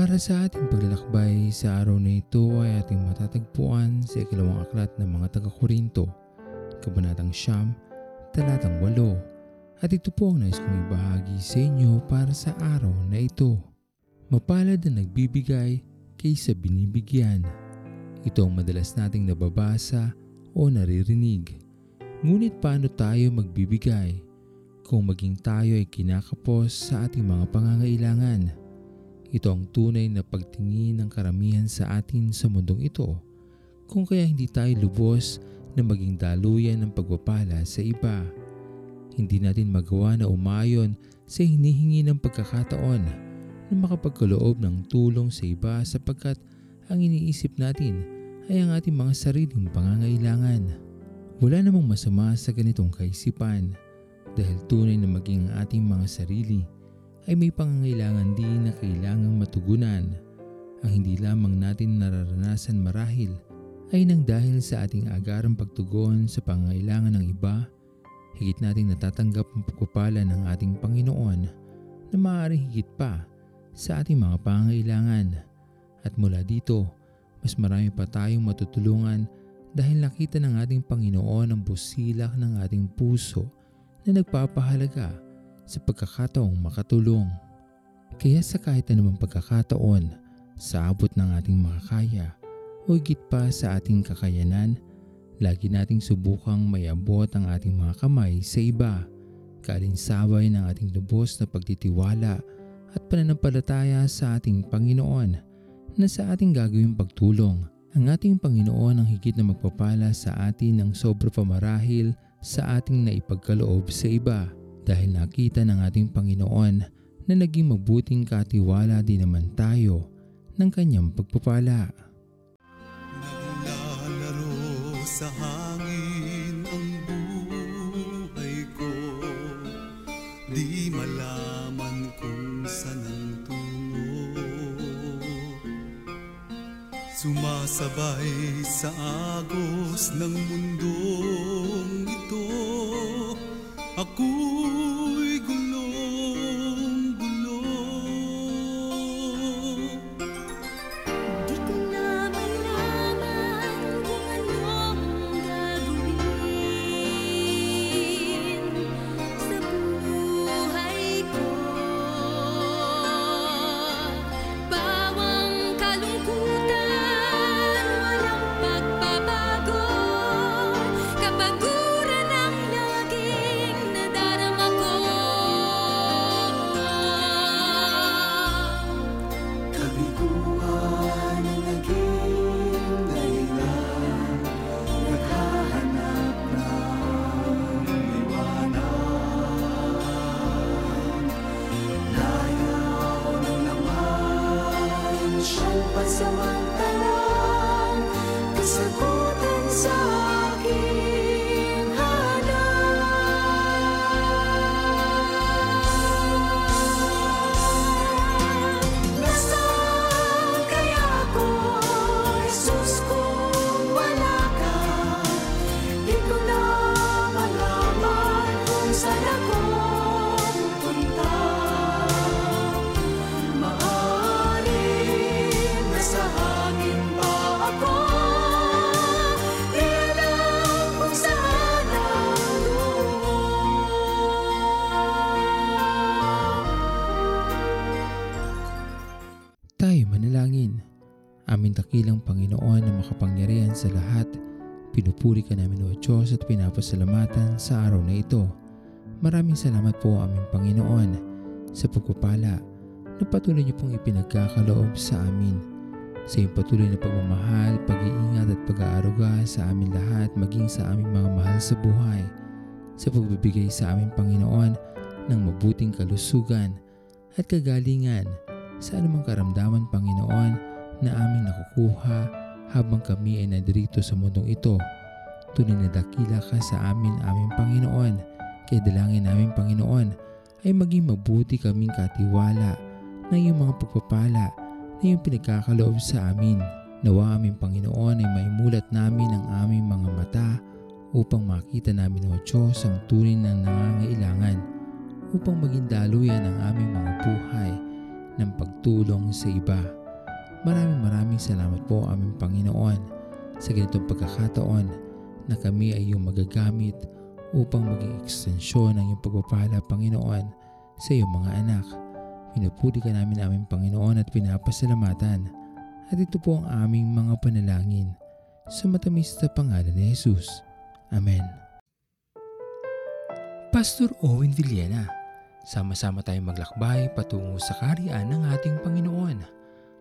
Para sa ating paglalakbay sa araw na ito ay ating matatagpuan sa ikalawang aklat ng mga taga-Korinto, Kabanatang Siyam, Talatang 8. At ito po ang nais kong ibahagi sa inyo para sa araw na ito. Mapalad na nagbibigay kaysa binibigyan. Ito ang madalas nating nababasa o naririnig. Ngunit paano tayo magbibigay kung maging tayo ay kinakapos sa ating mga pangangailangan? Ito ang tunay na pagtingin ng karamihan sa atin sa mundong ito kung kaya hindi tayo lubos na maging daluyan ng pagpapala sa iba. Hindi natin magawa na umayon sa hinihingi ng pagkakataon na makapagkaloob ng tulong sa iba sapagkat ang iniisip natin ay ang ating mga sariling pangangailangan. Wala namang masama sa ganitong kaisipan dahil tunay na maging ang ating mga sarili ay may pangangailangan din na kailangang matugunan. Ang hindi lamang natin nararanasan marahil ay nang dahil sa ating agarang pagtugon sa pangangailangan ng iba, higit nating natatanggap ang pagpapala ng ating Panginoon na maaaring higit pa sa ating mga pangangailangan. At mula dito, mas marami pa tayong matutulungan dahil nakita ng ating Panginoon ang busilak ng ating puso na nagpapahalaga sa pagkakataong makatulong. Kaya sa kahit anumang pagkakataon, sa abot ng ating makakaya o higit pa sa ating kakayanan, lagi nating subukang mayabot ang ating mga kamay sa iba, kalinsaway ng ating lubos na pagtitiwala at pananampalataya sa ating Panginoon na sa ating gagawing pagtulong, ang ating Panginoon ang higit na magpapala sa atin ng sobra pamarahil sa ating naipagkaloob sa iba dahil nakita ng ating Panginoon na naging mabuting katiwala din naman tayo ng kanyang pagpapala. Naglalaro sa hangin ang buhay ko. Di malaman kung saan ang tungo. Sumasabay sa agos ng mundong ito Ako'y someone Aming dakilang Panginoon na makapangyarihan sa lahat, pinupuri ka namin o Diyos at pinapasalamatan sa araw na ito. Maraming salamat po aming Panginoon sa pagpapala na patuloy niyo pong ipinagkakaloob sa amin. Sa iyong patuloy na pagmamahal, pag-iingat at pag-aaruga sa amin lahat maging sa aming mga mahal sa buhay. Sa pagbibigay sa aming Panginoon ng mabuting kalusugan at kagalingan sa anumang karamdaman Panginoon na aming nakukuha habang kami ay nadirito sa mundong ito. Tunay na dakila ka sa amin aming Panginoon. Kaya dalangin namin Panginoon ay maging mabuti kaming katiwala ng iyong mga pagpapala na iyong pinagkakaloob sa amin. Nawa aming Panginoon ay maimulat namin ang aming mga mata upang makita namin o Diyos ang tunay na nangangailangan upang maging daluyan ang aming mga buhay ng pagtulong sa iba. Maraming maraming salamat po aming Panginoon sa ganitong pagkakataon na kami ay iyong magagamit upang maging ekstensyon ng iyong pagpapala Panginoon sa iyong mga anak. Pinupuri ka namin aming Panginoon at pinapasalamatan. At ito po ang aming mga panalangin sa matamis na pangalan ni Jesus. Amen. Pastor Owen Villena, sama-sama tayong maglakbay patungo sa kariyan ng ating Panginoon.